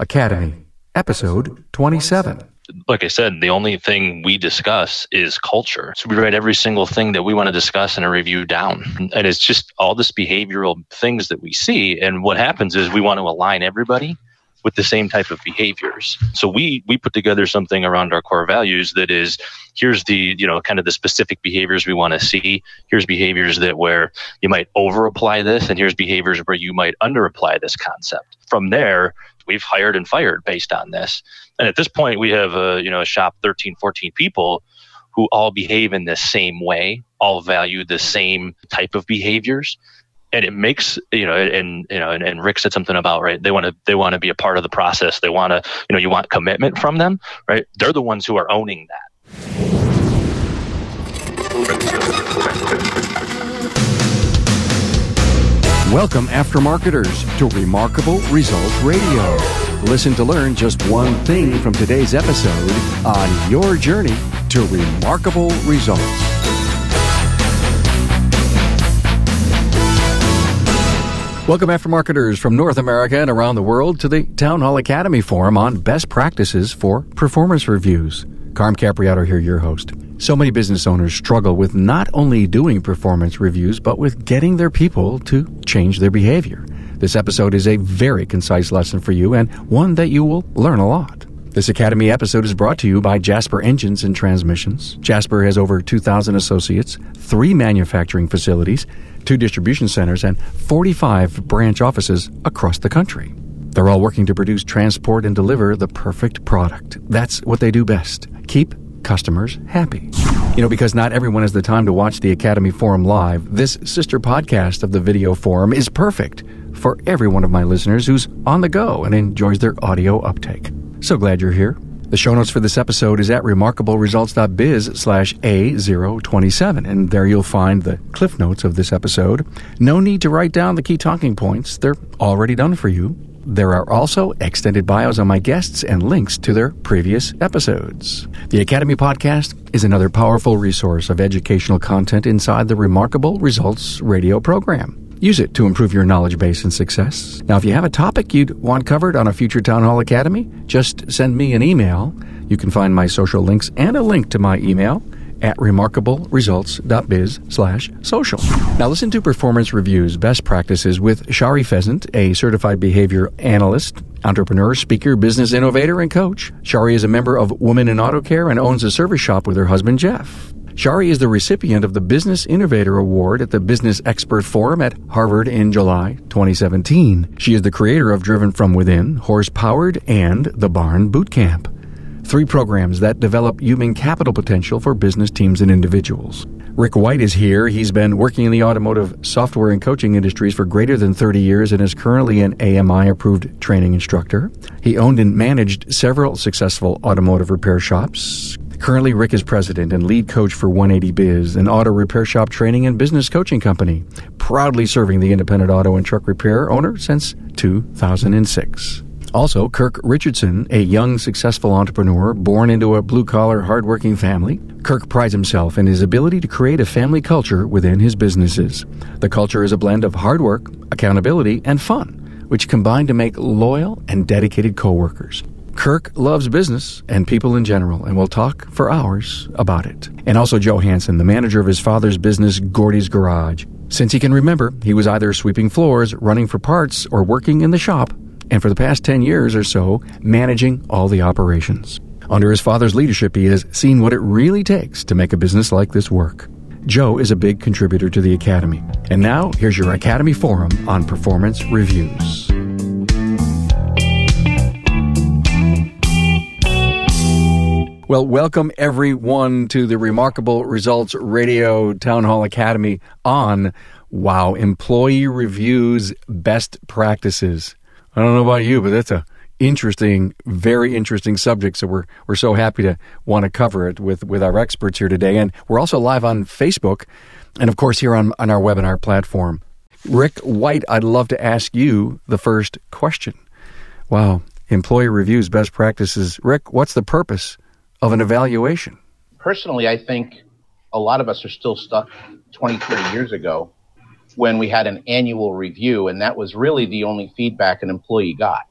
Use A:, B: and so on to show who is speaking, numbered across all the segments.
A: Academy, episode 27.
B: Like I said, the only thing we discuss is culture. So we write every single thing that we want to discuss in a review down. And it's just all this behavioral things that we see. And what happens is we want to align everybody with the same type of behaviors. So we we put together something around our core values that is here's the you know kind of the specific behaviors we want to see. Here's behaviors that where you might over apply this, and here's behaviors where you might under apply this concept. From there, we've hired and fired based on this. And at this point, we have a you know a shop 13, 14 people who all behave in the same way, all value the same type of behaviors. And it makes you know, and you know, and, and Rick said something about right. They want to they want to be a part of the process. They want to you know, you want commitment from them, right? They're the ones who are owning that.
A: Welcome, aftermarketers, to Remarkable Results Radio. Listen to learn just one thing from today's episode on your journey to remarkable results. Welcome, aftermarketers from North America and around the world, to the Town Hall Academy Forum on best practices for performance reviews. Carm Capriotto here, your host. So many business owners struggle with not only doing performance reviews, but with getting their people to change their behavior. This episode is a very concise lesson for you and one that you will learn a lot. This Academy episode is brought to you by Jasper Engines and Transmissions. Jasper has over 2,000 associates, three manufacturing facilities, two distribution centers, and 45 branch offices across the country. They're all working to produce, transport, and deliver the perfect product. That's what they do best. Keep customers happy. You know, because not everyone has the time to watch the Academy Forum live, this sister podcast of the Video Forum is perfect for every one of my listeners who's on the go and enjoys their audio uptake. So glad you're here. The show notes for this episode is at remarkableresults.biz slash A027, and there you'll find the cliff notes of this episode. No need to write down the key talking points, they're already done for you. There are also extended bios on my guests and links to their previous episodes. The Academy Podcast is another powerful resource of educational content inside the Remarkable Results radio program. Use it to improve your knowledge base and success. Now, if you have a topic you'd want covered on a future Town Hall Academy, just send me an email. You can find my social links and a link to my email at remarkableresults.biz slash social. Now listen to performance reviews, best practices with Shari Pheasant, a certified behavior analyst, entrepreneur, speaker, business innovator, and coach. Shari is a member of Women in Auto Care and owns a service shop with her husband Jeff. Shari is the recipient of the Business Innovator Award at the Business Expert Forum at Harvard in July 2017. She is the creator of Driven From Within, Horse Powered, and The Barn Bootcamp three programs that develop human capital potential for business teams and individuals. Rick White is here. He's been working in the automotive software and coaching industries for greater than 30 years and is currently an AMI approved training instructor. He owned and managed several successful automotive repair shops. Currently, Rick is president and lead coach for 180 Biz, an auto repair shop training and business coaching company, proudly serving the independent auto and truck repair owner since 2006. Also, Kirk Richardson, a young, successful entrepreneur born into a blue collar, hardworking family. Kirk prides himself in his ability to create a family culture within his businesses. The culture is a blend of hard work, accountability, and fun, which combine to make loyal and dedicated coworkers. Kirk loves business and people in general, and we'll talk for hours about it. And also Joe Hansen, the manager of his father's business, Gordy's Garage. Since he can remember, he was either sweeping floors, running for parts, or working in the shop and for the past 10 years or so, managing all the operations. Under his father's leadership, he has seen what it really takes to make a business like this work. Joe is a big contributor to the Academy. And now, here's your Academy Forum on Performance Reviews. Well, welcome everyone to the Remarkable Results Radio Town Hall Academy on Wow Employee Reviews Best Practices. I don't know about you, but that's a interesting, very interesting subject. So we're we're so happy to want to cover it with with our experts here today, and we're also live on Facebook, and of course here on on our webinar platform. Rick White, I'd love to ask you the first question. Wow, employee reviews, best practices. Rick, what's the purpose of an evaluation?
C: Personally, I think a lot of us are still stuck 20, 30 years ago when we had an annual review, and that was really the only feedback an employee got.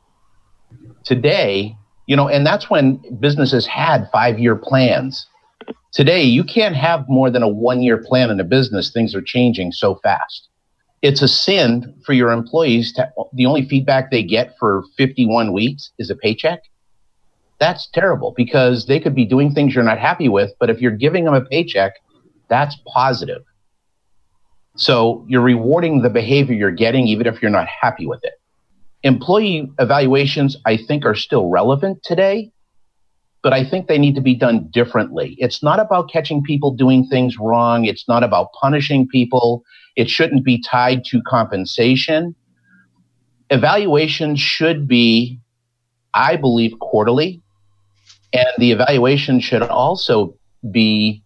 C: Today, you know, and that's when businesses had five year plans. Today, you can't have more than a one year plan in a business. Things are changing so fast. It's a sin for your employees to, the only feedback they get for 51 weeks is a paycheck. That's terrible because they could be doing things you're not happy with, but if you're giving them a paycheck, that's positive. So you're rewarding the behavior you're getting, even if you're not happy with it. Employee evaluations, I think, are still relevant today, but I think they need to be done differently. It's not about catching people doing things wrong. It's not about punishing people. It shouldn't be tied to compensation. Evaluation should be, I believe, quarterly. And the evaluation should also be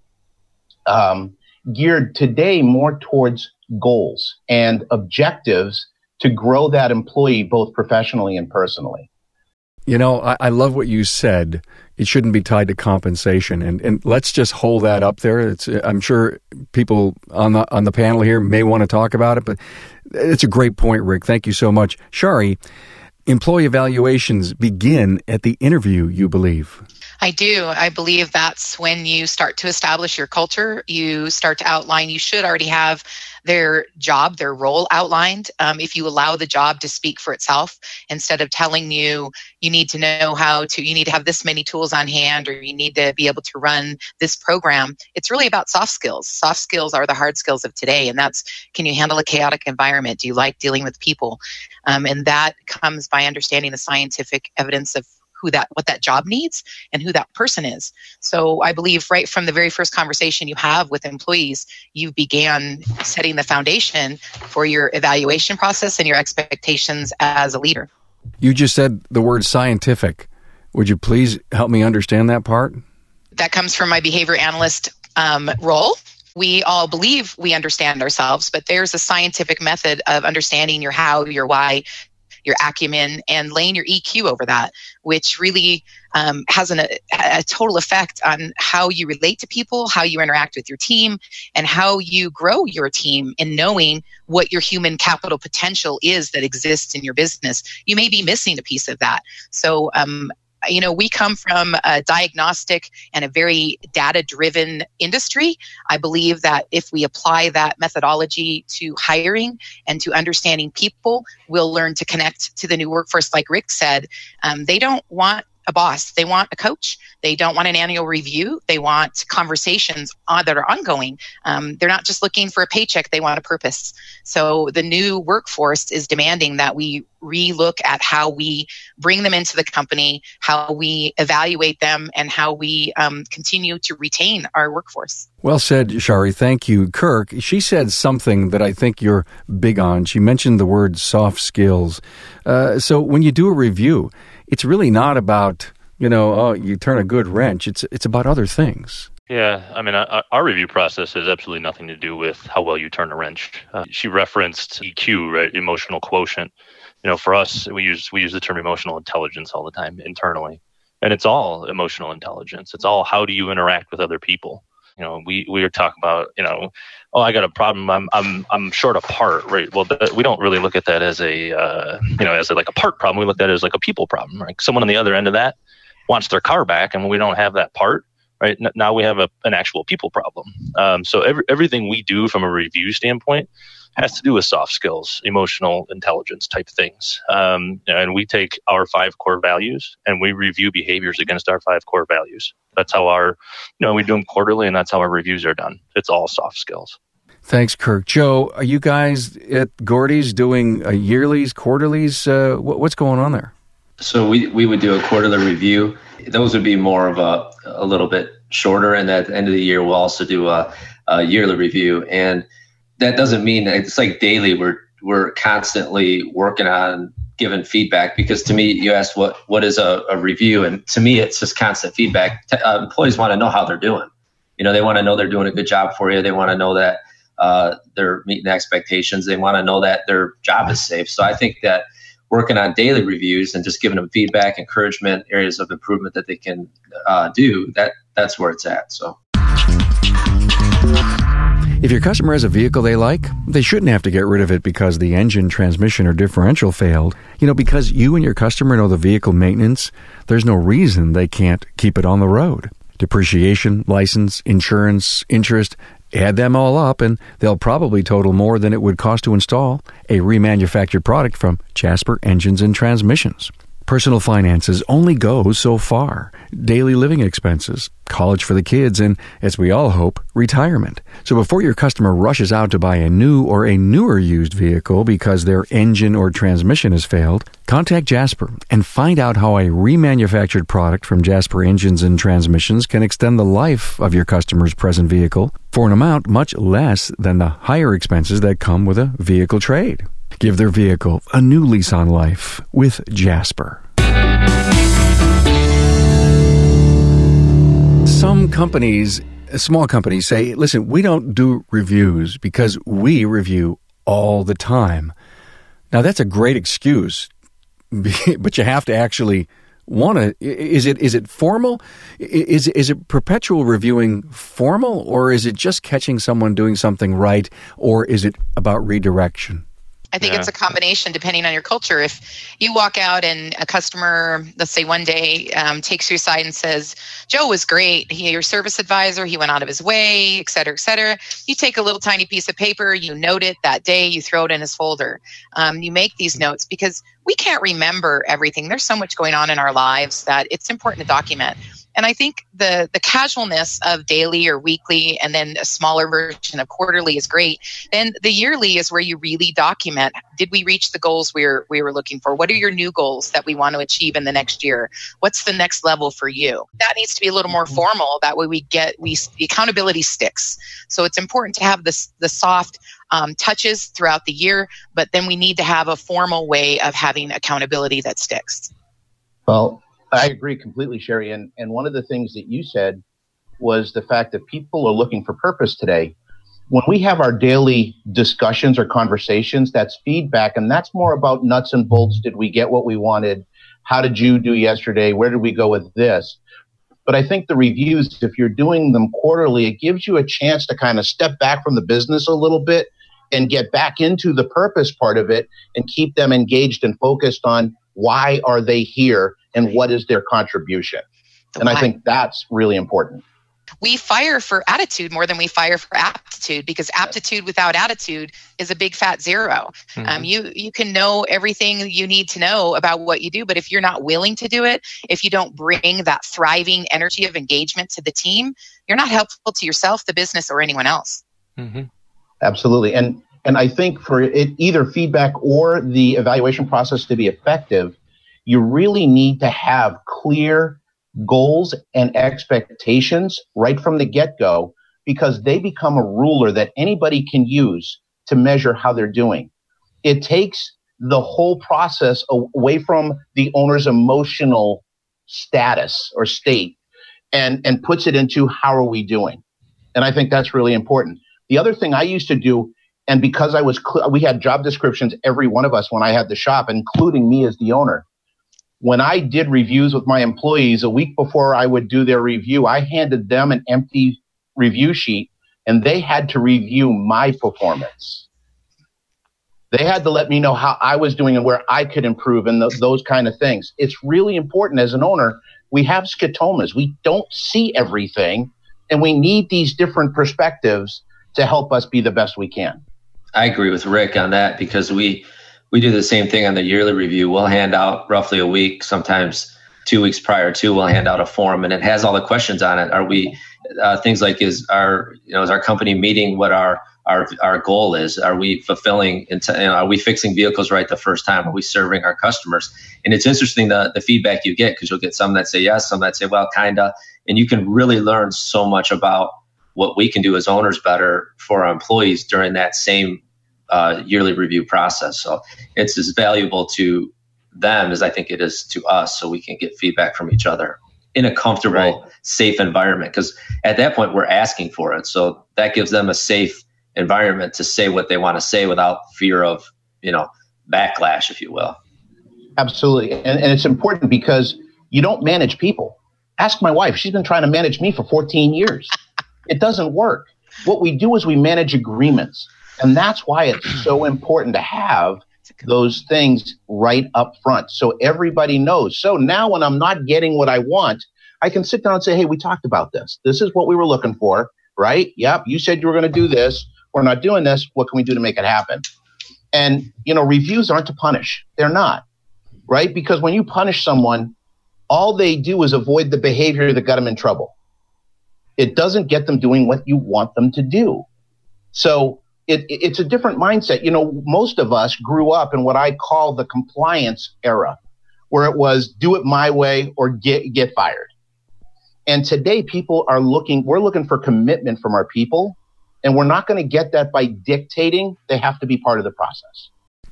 C: um, geared today more towards goals and objectives to grow that employee both professionally and personally.
A: You know, I, I, love what you said. It shouldn't be tied to compensation, and and let's just hold that up there. It's, I'm sure people on the on the panel here may want to talk about it, but it's a great point, Rick. Thank you so much, Shari. Employee evaluations begin at the interview, you believe.
D: I do. I believe that's when you start to establish your culture. You start to outline, you should already have their job, their role outlined. Um, if you allow the job to speak for itself instead of telling you you need to know how to, you need to have this many tools on hand or you need to be able to run this program, it's really about soft skills. Soft skills are the hard skills of today. And that's can you handle a chaotic environment? Do you like dealing with people? Um, and that comes by understanding the scientific evidence of who that what that job needs and who that person is. So i believe right from the very first conversation you have with employees you began setting the foundation for your evaluation process and your expectations as a leader.
A: You just said the word scientific. Would you please help me understand that part?
D: That comes from my behavior analyst um, role. We all believe we understand ourselves, but there's a scientific method of understanding your how, your why, your acumen, and laying your EQ over that, which really um, has an, a, a total effect on how you relate to people, how you interact with your team, and how you grow your team in knowing what your human capital potential is that exists in your business. You may be missing a piece of that. So, um, you know, we come from a diagnostic and a very data driven industry. I believe that if we apply that methodology to hiring and to understanding people, we'll learn to connect to the new workforce. Like Rick said, um, they don't want a boss. They want a coach. They don't want an annual review. They want conversations on, that are ongoing. Um, they're not just looking for a paycheck. They want a purpose. So the new workforce is demanding that we relook at how we bring them into the company, how we evaluate them, and how we um, continue to retain our workforce.
A: Well said, Shari. Thank you. Kirk, she said something that I think you're big on. She mentioned the word soft skills. Uh, so when you do a review, it's really not about you know oh you turn a good wrench. It's it's about other things.
B: Yeah, I mean, our, our, review process has absolutely nothing to do with how well you turn a wrench. Uh, she referenced EQ, right? Emotional quotient. You know, for us, we use we use the term emotional intelligence all the time internally, and it's all emotional intelligence. It's all how do you interact with other people. You know, we we are talking about you know, oh, I got a problem. I'm I'm I'm short a part, right? Well, th- we don't really look at that as a uh, you know as a, like a part problem. We look at it as like a people problem. Right? Someone on the other end of that wants their car back, and we don't have that part. Right now, we have a, an actual people problem. Um, so every, everything we do from a review standpoint has to do with soft skills, emotional intelligence type things. Um, and we take our five core values and we review behaviors against our five core values. That's how our, you know, we do them quarterly and that's how our reviews are done. It's all soft skills.
A: Thanks, Kirk. Joe, are you guys at Gordy's doing a yearlies, quarterlies? Uh, what's going on there?
E: So we, we would do a quarterly review. Those would be more of a, a little bit shorter. And at the end of the year, we'll also do a, a yearly review. And that doesn't mean it's like daily. We're we're constantly working on giving feedback because to me, you asked what what is a, a review, and to me, it's just constant feedback. Uh, employees want to know how they're doing. You know, they want to know they're doing a good job for you. They want to know that uh, they're meeting expectations. They want to know that their job is safe. So I think that working on daily reviews and just giving them feedback, encouragement, areas of improvement that they can uh, do, that that's where it's at. So.
A: If your customer has a vehicle they like, they shouldn't have to get rid of it because the engine, transmission, or differential failed. You know, because you and your customer know the vehicle maintenance, there's no reason they can't keep it on the road. Depreciation, license, insurance, interest, add them all up, and they'll probably total more than it would cost to install a remanufactured product from Jasper Engines and Transmissions. Personal finances only go so far. Daily living expenses, college for the kids, and, as we all hope, retirement. So before your customer rushes out to buy a new or a newer used vehicle because their engine or transmission has failed, contact Jasper and find out how a remanufactured product from Jasper Engines and Transmissions can extend the life of your customer's present vehicle for an amount much less than the higher expenses that come with a vehicle trade. Give their vehicle a new lease on life with Jasper. Some companies, small companies, say, listen, we don't do reviews because we review all the time. Now, that's a great excuse, but you have to actually want to is it is it formal is is it perpetual reviewing formal or is it just catching someone doing something right or is it about redirection
D: I think yeah. it's a combination depending on your culture. If you walk out and a customer, let's say one day, um, takes you aside and says, Joe was great. He, your service advisor, he went out of his way, et cetera, et cetera. You take a little tiny piece of paper, you note it that day, you throw it in his folder. Um, you make these notes because we can't remember everything. There's so much going on in our lives that it's important to document. And I think the the casualness of daily or weekly and then a smaller version of quarterly is great. Then the yearly is where you really document did we reach the goals we were we were looking for? What are your new goals that we want to achieve in the next year? What's the next level for you? That needs to be a little more formal. That way we get we the accountability sticks. So it's important to have this the soft um, touches throughout the year, but then we need to have a formal way of having accountability that sticks.
C: Well, I agree completely, Shari. And, and one of the things that you said was the fact that people are looking for purpose today. When we have our daily discussions or conversations, that's feedback, and that's more about nuts and bolts. Did we get what we wanted? How did you do yesterday? Where did we go with this? But I think the reviews, if you're doing them quarterly, it gives you a chance to kind of step back from the business a little bit and get back into the purpose part of it and keep them engaged and focused on why are they here and what is their contribution. The and why. I think that's really important.
D: We fire for attitude more than we fire for aptitude because aptitude without attitude is a big fat 0 mm-hmm. um, you you can know everything you need to know about what you do, but if you're not willing to do it, if you don't bring that thriving energy of engagement to the team, you're not helpful to yourself, the business, or anyone else.
C: Mm-hmm. Absolutely, and and I think for it, either feedback or the evaluation process to be effective, you really need to have clear goals and expectations right from the get go because they become a ruler that anybody can use to measure how they're doing. It takes the whole process away from the owner's emotional status or state and, and puts it into how are we doing? And I think that's really important. The other thing I used to do, and because I was, cl- we had job descriptions, every one of us when I had the shop, including me as the owner when I did reviews with my employees a week before I would do their review, I handed them an empty review sheet and they had to review my performance. They had to let me know how I was doing and where I could improve and those kind of things. It's really important as an owner. We have scotomas. We don't see everything and we need these different perspectives to help us be the best we can.
E: I agree with Rick on that because we, we do the same thing on the yearly review. We'll hand out roughly a week, sometimes two weeks prior to, we'll hand out a form and it has all the questions on it. Are we, uh, things like is our, you know, is our company meeting what our, our, our goal is? Are we fulfilling, know, are we fixing vehicles right the first time? Are we serving our customers? And it's interesting the, the feedback you get because you'll get some that say yes, some that say, well, kinda. And you can really learn so much about what we can do as owners better for our employees during that same uh, yearly review process. So it's as valuable to them as I think it is to us, so we can get feedback from each other in a comfortable, right. safe environment. Because at that point, we're asking for it, so that gives them a safe environment to say what they want to say without fear of you know backlash, if you will.
C: Absolutely, and, and it's important because you don't manage people. Ask my wife; she's been trying to manage me for 14 years. it doesn't work what we do is we manage agreements. And that's why it's so important to have those things right up front so everybody knows. So now when I'm not getting what I want, I can sit down and say, Hey, we talked about this. This is what we were looking for, right? Yep. You said you were going to do this. We're not doing this. What can we do to make it happen? And, you know, reviews aren't to punish. They're not, right? Because when you punish someone, all they do is avoid the behavior that got them in trouble. It doesn't get them doing what you want them to do. So it, it's a different mindset. You know, most of us grew up in what I call the compliance era, where it was do it my way or get, get fired. And today people are looking, we're looking for commitment from our people. And we're not going to get that by dictating. They have to be part of the process.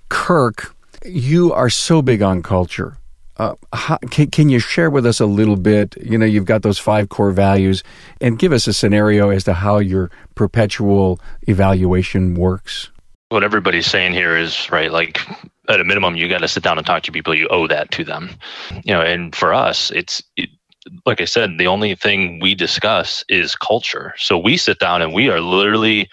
A: Kirk, you are so big on culture. Uh, how, can, can you share with us a little bit? You know, you've got those five core values, and give us a scenario as to how your perpetual evaluation works.
B: What everybody's saying here is right. Like at a minimum, you got to sit down and talk to people. You owe that to them. You know, and for us, it's it, like I said, the only thing we discuss is culture. So we sit down and we are literally,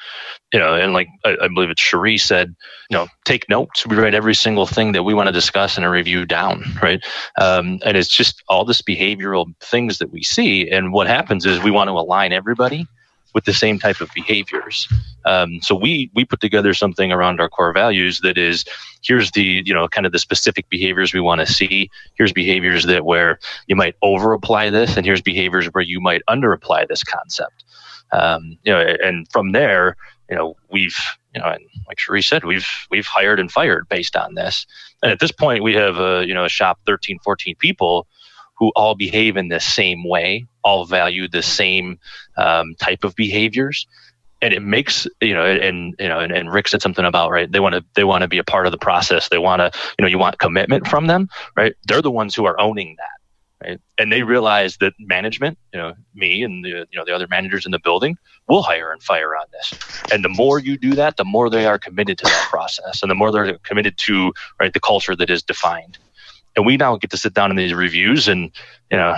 B: you know, and like I, I believe it's Shari said, you know, take notes. We write every single thing that we want to discuss in a review down, right? Um, and it's just all this behavioral things that we see. And what happens is we want to align everybody with the same type of behaviors. Um, so we we put together something around our core values that is here's the you know kind of the specific behaviors we want to see. Here's behaviors that where you might over apply this, and here's behaviors where you might under apply this concept. Um, you know, and from there, you know, we've you know, and like Shari said, we've we've hired and fired based on this. And at this point, we have a you know a shop 13, 14 people who all behave in the same way, all value the same um, type of behaviors. And it makes you know, and you know, and, and Rick said something about right. They want to they want to be a part of the process. They want to you know, you want commitment from them, right? They're the ones who are owning that, right? And they realize that management, you know, me and the you know the other managers in the building will hire and fire on this. And the more you do that, the more they are committed to that process, and the more they're committed to right the culture that is defined and we now get to sit down in these reviews and you know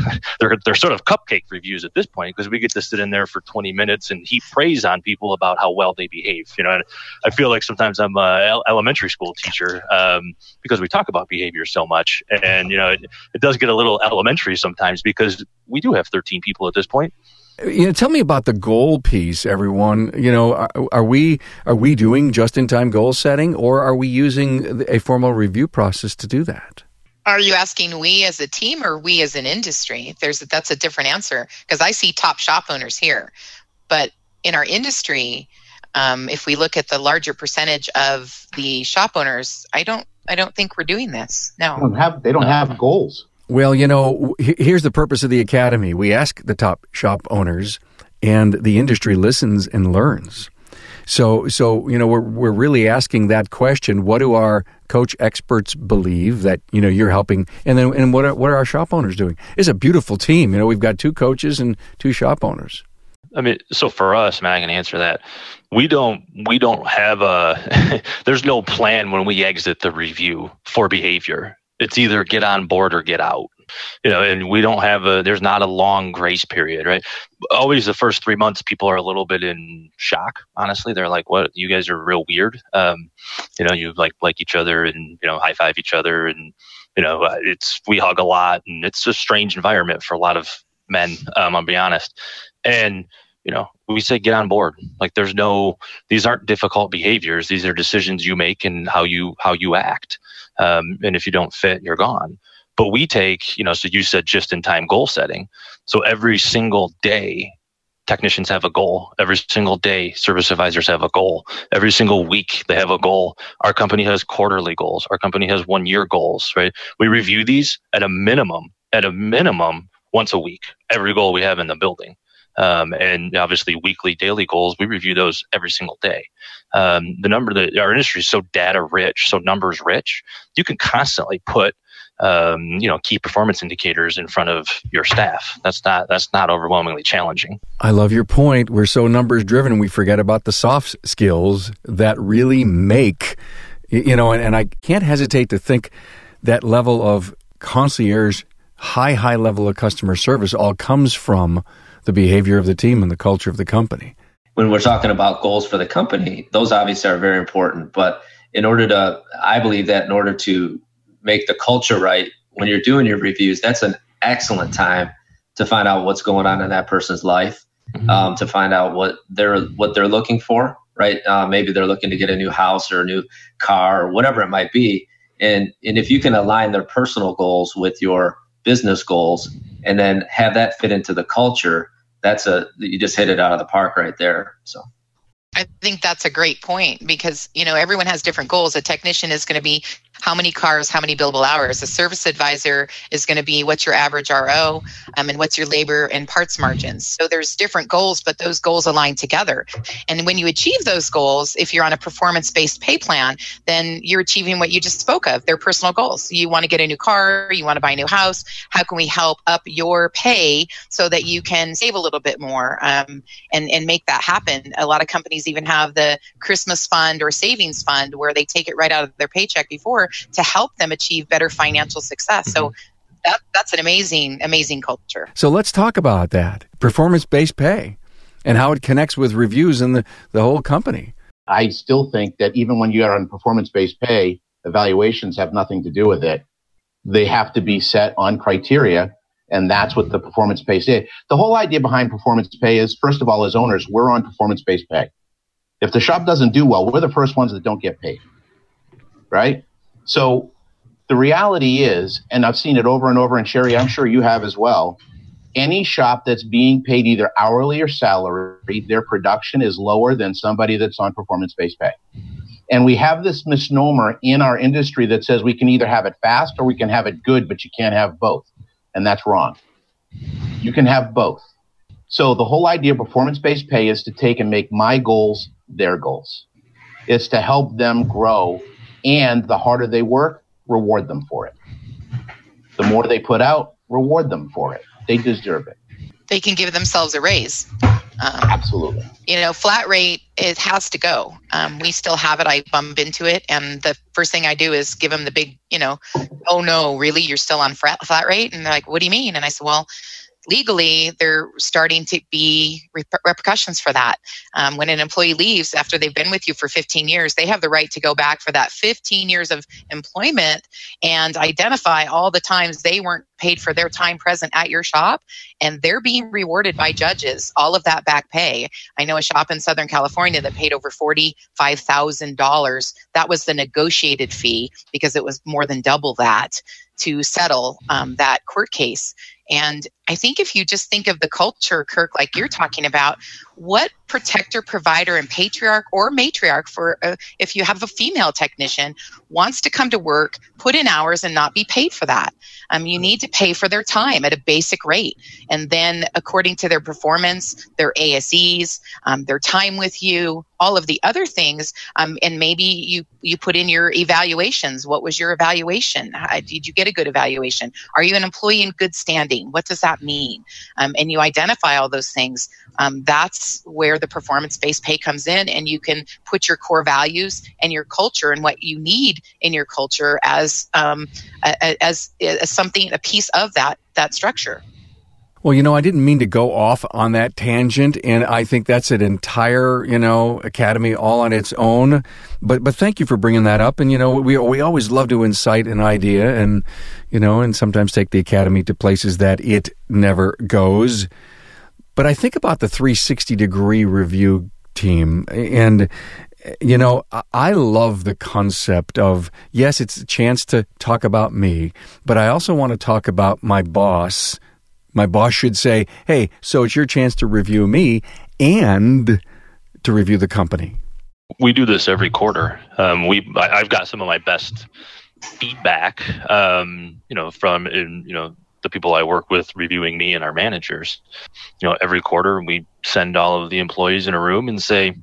B: they're they're sort of cupcake reviews at this point because we get to sit in there for 20 minutes and heap praise on people about how well they behave you know? And i feel like sometimes i'm a elementary school teacher um, because we talk about behavior so much. And you know it, it does get a little elementary sometimes because we do have 13 people at this point
A: you know, tell me about the goal piece, everyone. You know, are, are we are we doing just in time goal setting, or are we using a formal review process to do that?
D: Are you asking we as a team or we as an industry? There's that's a different answer because I see top shop owners here, but in our industry, um, if we look at the larger percentage of the shop owners, I don't I don't think we're doing this. No,
C: they don't have they don't have goals.
A: Well, you know, here's the purpose of the academy. We ask the top shop owners, and the industry listens and learns. So, so you know, we're we're really asking that question: What do our coach experts believe that you know you're helping, and then and what are, what are our shop owners doing? It's a beautiful team. You know, we've got two coaches and two shop owners.
B: I mean, so for us, man, I can answer that. We don't we don't have a there's no plan when we exit the review for behavior it's either get on board or get out. You know and we don't have a there's not a long grace period right? Always the first three months people are a little bit in shock honestly. They're like what? You guys are real weird. Um, you know you like like each other and you know high five each other and you know uh, it's we hug a lot and it's a strange environment for a lot of men um, i'll be honest. And you know we say get on board. Like there's no these aren't difficult behaviors. These are decisions you make and how you how you act um, and if you don't fit, you're gone. But we take, you know, so you said just in time goal setting. So every single day, technicians have a goal. Every single day, service advisors have a goal. Every single week, they have a goal. Our company has quarterly goals. Our company has one year goals, right? We review these at a minimum, at a minimum once a week, every goal we have in the building. Um, and obviously weekly, daily goals, we review those every single day. Um, the number that our industry is so data rich, so numbers rich, you can constantly put um, you know key performance indicators in front of your staff. That's not that's not overwhelmingly challenging.
A: I love your point. We're so numbers driven, we forget about the soft skills that really make you know. And, and I can't hesitate to think that level of concierge, high high level of customer service all comes from the behavior of the team and the culture of the company.
E: when we're talking about goals for the company, those obviously are very important. But in order to, I believe that in order to make the culture right, when you're doing your reviews, that's an excellent time to find out what's going on in that person's life, mm-hmm. um, to find out what they're what they're looking for. Right? Uh, maybe they're looking to get a new house or a new car or whatever it might be. And and if you can align their personal goals with your business goals, and then have that fit into the culture, that's a you just hit it out of the park right there. So.
D: I think that's a great point because you know everyone has different goals. A technician is going to be how many cars, how many billable hours. A service advisor is going to be what's your average RO um, and what's your labor and parts margins. So there's different goals, but those goals align together. And when you achieve those goals, if you're on a performance based pay plan, then you're achieving what you just spoke of. They're personal goals. You want to get a new car, you want to buy a new house. How can we help up your pay so that you can save a little bit more um, and, and make that happen? A lot of companies even have the Christmas fund or savings fund where they take it right out of their paycheck before to help them achieve better financial success. So mm-hmm. that, that's an amazing, amazing culture.
A: So let's talk about that performance based pay and how it connects with reviews in the, the whole company.
C: I still think that even when you are on performance based pay, evaluations have nothing to do with it. They have to be set on criteria. And that's what the performance pay is. The whole idea behind performance pay is, first of all, as owners, we're on performance based pay. If the shop doesn't do well, we're the first ones that don't get paid. Right? So the reality is, and I've seen it over and over, and Shari, I'm sure you have as well. Any shop that's being paid either hourly or salary, their production is lower than somebody that's on performance based pay. And we have this misnomer in our industry that says we can either have it fast or we can have it good, but you can't have both. And that's wrong. You can have both. So the whole idea of performance based pay is to take and make my goals their goals. It's to help them grow and the harder they work, reward them for it. The more they put out, reward them for it. They deserve it.
D: They can give themselves a raise.
C: Um, Absolutely.
D: You know, flat rate it has to go. Um, we still have it. I bump into it, and the first thing I do is give them the big, you know, oh no, really, you're still on flat flat rate, and they're like, what do you mean? And I said, well, legally, they're starting to be repercussions for that. Um, when an employee leaves after they've been with you for 15 years, they have the right to go back for that 15 years of employment and identify all the times they weren't paid for their time present at your shop and they're being rewarded by judges all of that back pay i know a shop in southern california that paid over $45000 that was the negotiated fee because it was more than double that to settle um, that court case and I think if you just think of the culture, Kirk, like you're talking about, what protector, provider, and patriarch or matriarch for uh, if you have a female technician wants to come to work, put in hours, and not be paid for that? Um, you need to pay for their time at a basic rate. And then, according to their performance, their ASEs, um, their time with you, all of the other things, um, and maybe you you put in your evaluations. What was your evaluation? How, did you get a good evaluation? Are you an employee in good standing? What does that mean? Um, and you identify all those things. Um, where the performance based pay comes in, and you can put your core values and your culture and what you need in your culture as um, as, as something a piece of that that structure.
A: Well, you know, I didn't mean to go off on that tangent, and I think that's an entire, you know, academy all on its own. But but thank you for bringing that up. And you know, we we always love to incite an idea, and you know, and sometimes take the academy to places that it never goes. But I think about the 360 degree review team, and you know, I love the concept of yes, it's a chance to talk about me, but I also want to talk about my boss my boss should say, hey, so it's your chance to review me and to review the company.
B: We do this every quarter. Um, we, I, have got some of my best feedback, um, you know, from, in, you know, the people I work with reviewing me and our managers. You know, every quarter we send all of the employees in a room and say,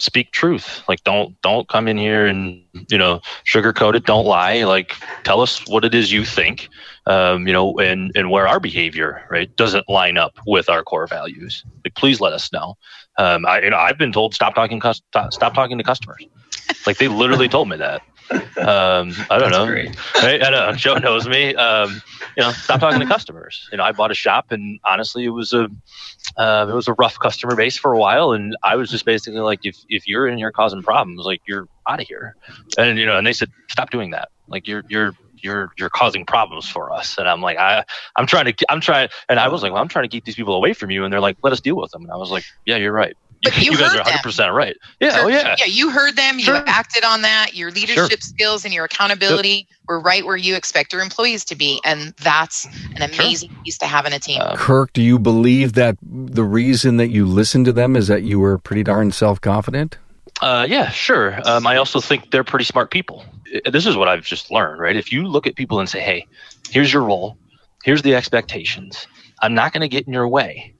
B: speak truth. Like don't don't come in here and you know sugarcoat it. Don't lie. Like tell us what it is you think. Um, you know, and and where our behavior right doesn't line up with our core values. Like please let us know. Um, I you know I've been told stop talking stop, stop talking to customers. Like they literally told me that. Um, I don't know. Right? I know. Joe knows me. Um, you know, stop talking to customers. You know, I bought a shop, and honestly, it was a uh, it was a rough customer base for a while, and I was just basically like, if if you're in here causing problems, like you're out of here. And you know, and they said, stop doing that. Like you're you're you're you're causing problems for us. And I'm like, I I'm trying to I'm trying, and I was like, well, I'm trying to keep these people away from you. And they're like, let us deal with them. And I was like, yeah, you're right.
D: But you,
B: you guys
D: heard
B: are 100 percent right. Yeah,
D: Sure.
B: oh yeah.
D: Yeah, you heard them. You
B: Sure.
D: acted on that. Your leadership skills and your accountability were right where you expect your employees to be, and that's an
B: Sure.
D: amazing piece to have in a team.
B: Um,
A: Kirk, do you believe that the reason that you listened to them is that you were pretty darn self confident?
B: Uh, yeah, sure. Um, I also think they're pretty smart people. This is what I've just learned, right? If you look at people and say, "Hey, here's your role, here's the expectations. I'm not going to get in your way.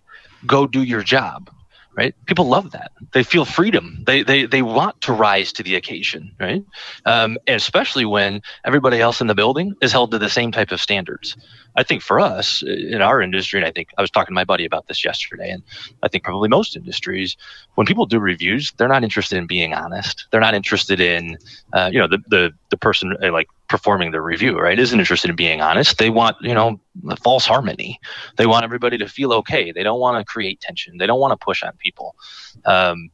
B: Go do your job." Right? People love that. They feel freedom. They they they want to rise to the occasion, right? Um, and especially when everybody else in the building is held to the same type of standards. I think for us in our industry, and I think I was talking to my buddy about this yesterday, and I think probably most industries, when people do reviews, they're not interested in being honest. They're not interested in, uh, you know, the the the person uh, like performing the review, right? Isn't interested in being honest. They want, you know, false harmony. They want everybody to feel okay. They don't want to create tension. They don't want to push on people. Um,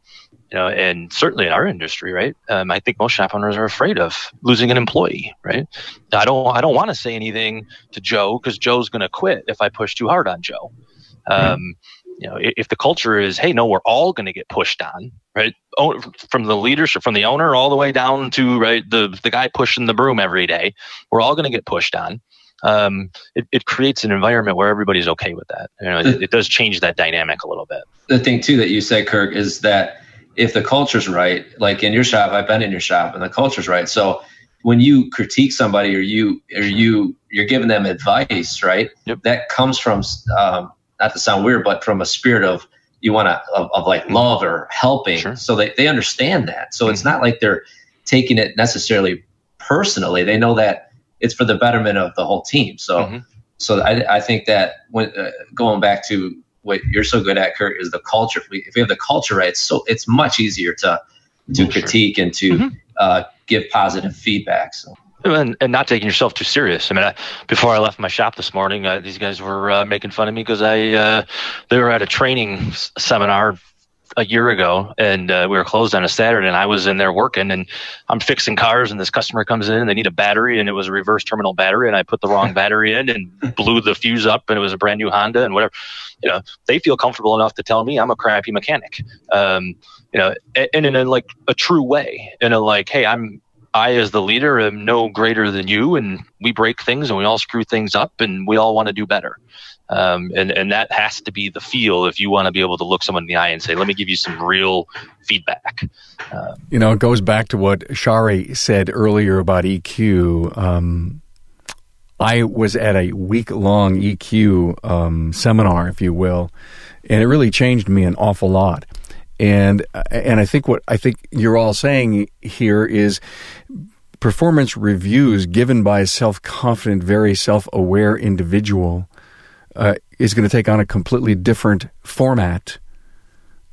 B: you know, and certainly in our industry, right? Um, I think most shop owners are afraid of losing an employee, right? I don't, I don't want to say anything to Joe because Joe's going to quit if I push too hard on Joe. Um, you know, if the culture is, hey, no, we're all going to get pushed on, right? Oh, From the leadership, from the owner, all the way down to right the the guy pushing the broom every day, we're all going to get pushed on. Um, it, it creates an environment where everybody's okay with that. You know, it, it does change that dynamic a little bit.
E: the thing too that you said, Kirk, is that if the culture's right, like in your shop, I've been in your shop, and the culture's right. So when you critique somebody or you or you you're giving them advice, right?
B: Yep.
E: That comes from um, not to sound weird, but from a spirit of you want to of, of like love or helping.
B: Sure.
E: So they they understand that. So it's not like they're taking it necessarily personally. They know that it's for the betterment of the whole team. So
B: Mhm.
E: so I, I think that when uh, going back to what you're so good at, Kurt, is the culture. If we, if we have the culture right, it's so it's much easier to to
B: Oh, sure.
E: critique and to
B: Mhm.
E: uh, give positive feedback. So
B: and, and not taking yourself too serious. I mean, I, before I left my shop this morning, uh, these guys were uh, making fun of me because I uh, they were at a training s- seminar a year ago, and uh, we were closed on a Saturday, and I was in there working, and I'm fixing cars, and this customer comes in, and they need a battery, and it was a reverse terminal battery, and I put the wrong battery in and blew the fuse up, and it was a brand new Honda, and whatever. You know, they feel comfortable enough to tell me I'm a crappy mechanic. Um, you know, and, and in a like a true way, in a like, hey, I'm I, as the leader, am no greater than you, and we break things and we all screw things up, and we all want to do better. Um, and and that has to be the feel if you want to be able to look someone in the eye and say, "Let me give you some real feedback."
A: You know, it goes back to what Shari said earlier about EQ. Um, I was at a week long EQ um, seminar, if you will, and it really changed me an awful lot. And and I think what I think you're all saying here is performance reviews given by a self confident, very self aware individual uh, is going to take on a completely different format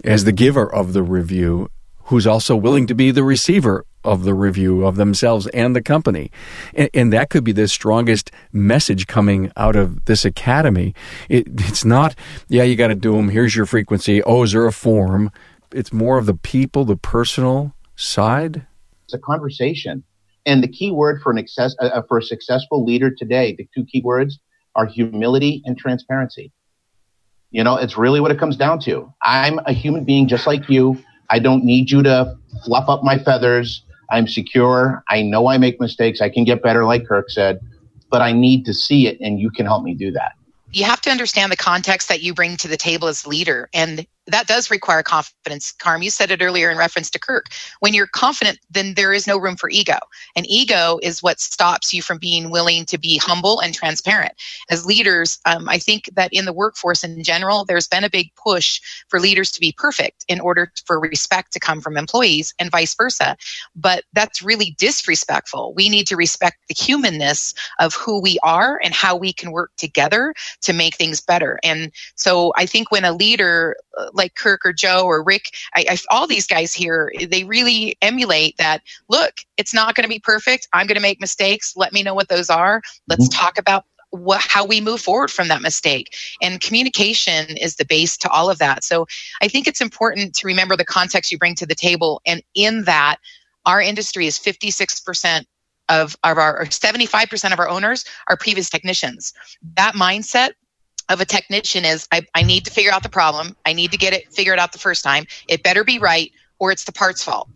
A: as the giver of the review, who's also willing to be the receiver of the review of themselves and the company. And, and that could be the strongest message coming out of this academy. It, it's not, yeah, you got to do them. Here's your frequency. Oh, is there a form? It's more of the people, the personal side.
C: It's a conversation. And the key word for an access, uh, for a successful leader today, the two key words are humility and transparency. You know, it's really what it comes down to. I'm a human being just like you. I don't need you to fluff up my feathers. I'm secure. I know I make mistakes. I can get better, like Kirk said, but I need to see it, and you can help me do that.
D: you have to understand the context that you bring to the table as leader and that does require confidence. Carm you said it earlier in reference to kirk. When you're confident then there is no room for ego. And ego is what stops you from being willing to be humble and transparent. As leaders um, i think that in the workforce in general there's been a big push for leaders to be perfect in order for respect to come from employees and vice versa. But that's really disrespectful. We need to respect the humanness of who we are and how we can work together to make things better. And so I think when a leader uh, like Kirk or Joe or Rick, I, I, all these guys here, they really emulate that. Look, it's not going to be perfect. I'm going to make mistakes. Let me know what those are. Let's mm-hmm. talk about what, how we move forward from that mistake. And communication is the base to all of that. So I think it's important to remember the context you bring to the table. And in that, our industry is 56% of, of our 75% of our owners are previous technicians. That mindset of a technician is I, I need to figure out the problem. I need to get it figured out the first time. It better be right or it's the part's fault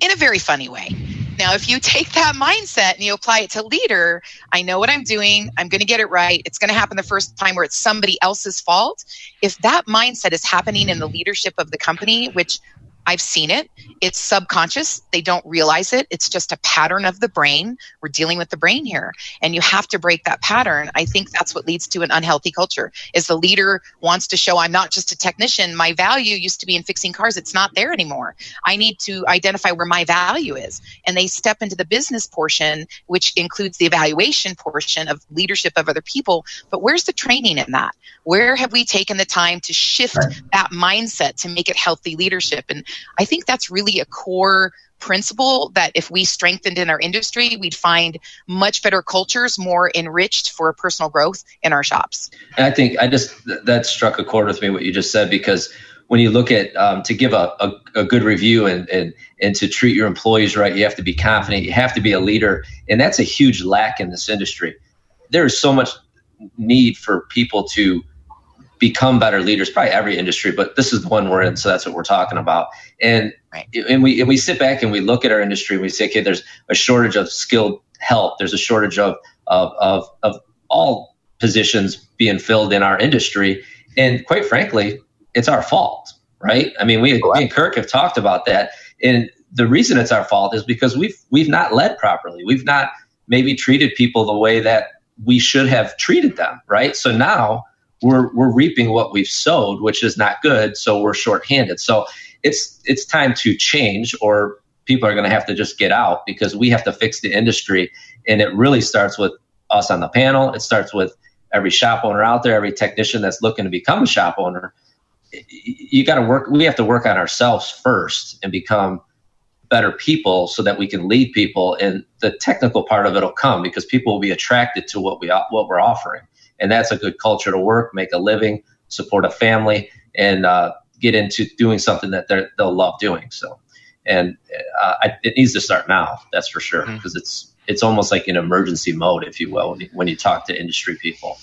D: in a very funny way. Now, if you take that mindset and you apply it to leader, I know what I'm doing. I'm going to get it right. It's going to happen the first time where it's somebody else's fault. If that mindset is happening in the leadership of the company, which I've seen it. It's subconscious. They don't realize it. It's just a pattern of the brain. We're dealing with the brain here. And you have to break that pattern. I think that's what leads to an unhealthy culture is the leader wants to show I'm not just a technician. My value used to be in fixing cars. It's not there anymore. I need to identify where my value is. And they step into the business portion, which includes the evaluation portion of leadership of other people. But where's the training in that? Where have we taken the time to shift that mindset to make it healthy leadership? And I think that's really a core principle that if we strengthened in our industry, we'd find much better cultures, more enriched for personal growth in our shops.
E: And I think I just that struck a chord with me what you just said because when you look at um, to give a, a, a, good review and, and and to treat your employees right, you have to be confident, you have to be a leader, and that's a huge lack in this industry. There is so much need for people to become better leaders, probably every industry, but this is the one we're in, so that's what we're talking about. And right. and we and we sit back and we look at our industry and we say, okay, there's a shortage of skilled help. There's a shortage of of of, of all positions being filled in our industry, and quite frankly, it's our fault, right? I mean, we, me and Kirk have talked about that, and the reason it's our fault is because we've we've not led properly. We've not maybe treated people the way that we should have treated them, right? So now we're we're reaping what we've sowed, which is not good. So we're shorthanded. So it's it's time to change, or people are going to have to just get out because we have to fix the industry. And it really starts with us on the panel. It starts with every shop owner out there, every technician that's looking to become a shop owner. You got to work. We have to work on ourselves first and become better people so that we can lead people. And the technical part of it will come because people will be attracted to what we what we're offering and that's a good culture to work, make a living, support a family, and uh, get into doing something that they'll love doing. So, and uh, I, it needs to start now. That's for sure because mm-hmm. it's it's almost like an emergency mode, if you will, when you, when you talk to industry people.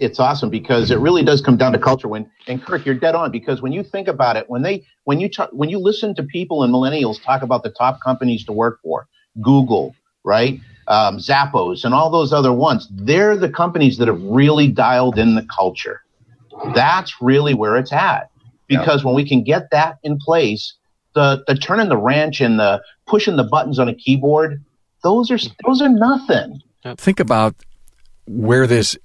C: It's awesome because it really does come down to culture. When and Kirk, you're dead on because when you think about it, when they when you talk, when you listen to people and millennials talk about the top companies to work for, Google, right? Um, Zappos, and all those other ones, they're the companies that have really dialed in the culture. That's really where it's at. Because yeah. when we can get that in place, the the turning the wrench and the pushing the buttons on a keyboard, those are those are nothing.
A: Think about where this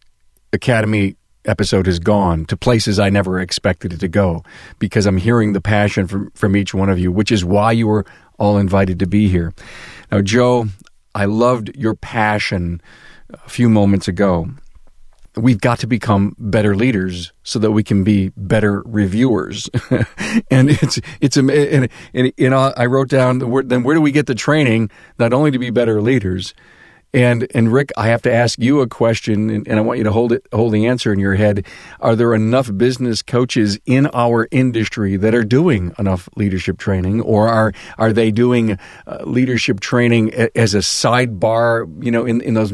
A: academy episode has gone to places I never expected it to go because I'm hearing the passion from from each one of you, which is why you were all invited to be here. Now, Joe, I loved your passion a few moments ago. We've got to become better leaders so that we can be better reviewers. and it's it's and, and, and, I wrote down the word. Then where do we get the training not only to be better leaders, and and Rick, I have to ask you a question, and, and, I want you to hold it hold the answer in your head. Are there enough business coaches in our industry that are doing enough leadership training, or are are they doing uh, leadership training as a sidebar? You know, in in those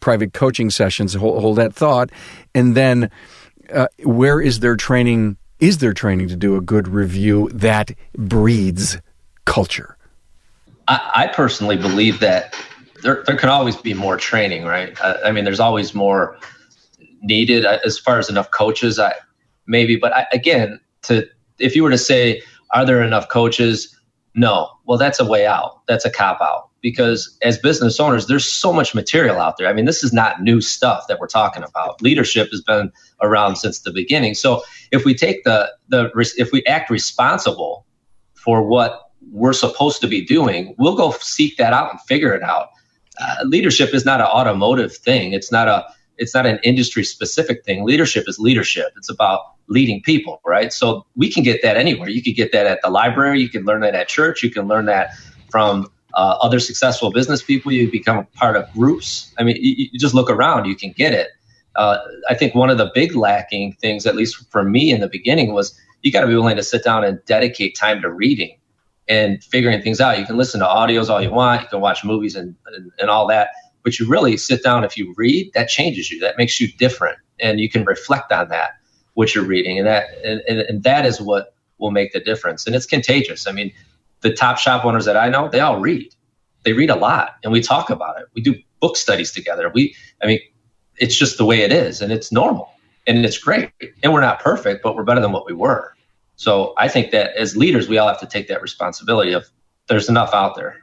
A: private coaching sessions. Hold, hold that thought, and then uh, where is their training? Is there training to do a good review that breeds culture?
E: I, I personally believe that there, there can always be more training, right? I, I, mean, there's always more needed uh, as far as enough coaches. I maybe, but I, again, to if you were to say, are there enough coaches? No. Well, that's a way out. That's a cop out because as business owners, there's so much material out there. I mean, this is not new stuff that we're talking about. Leadership has been around since the beginning. So if we take the the if we act responsible for what we're supposed to be doing, we'll go seek that out and figure it out uh, leadership is not an automotive thing. It's not a it's not an industry specific thing. Leadership is leadership. It's about leading people, right? So we can get that anywhere. You could get that at the library. You can learn that at church. You can learn that from uh, other successful business people. You become a part of groups. I mean, you, you, just look around. You can get it. uh, I think one of the big lacking things, at least for me in the beginning, was you got to be willing to sit down and dedicate time to reading and figuring things out. You can listen to audios all you want, you can watch movies and, and, and all that, but you really sit down. If you read, that changes you. That makes you different, and you can reflect on that what you're reading, and that and, and, and that is what will make the difference. And it's contagious. I mean, the top shop owners that I know, they all read. They read a lot, and we talk about it. We do book studies together. We, I mean, it's just the way it is, and it's normal, and it's great. And we're not perfect, but we're better than what we were. So I think that as leaders, we all have to take that responsibility of there's enough out there.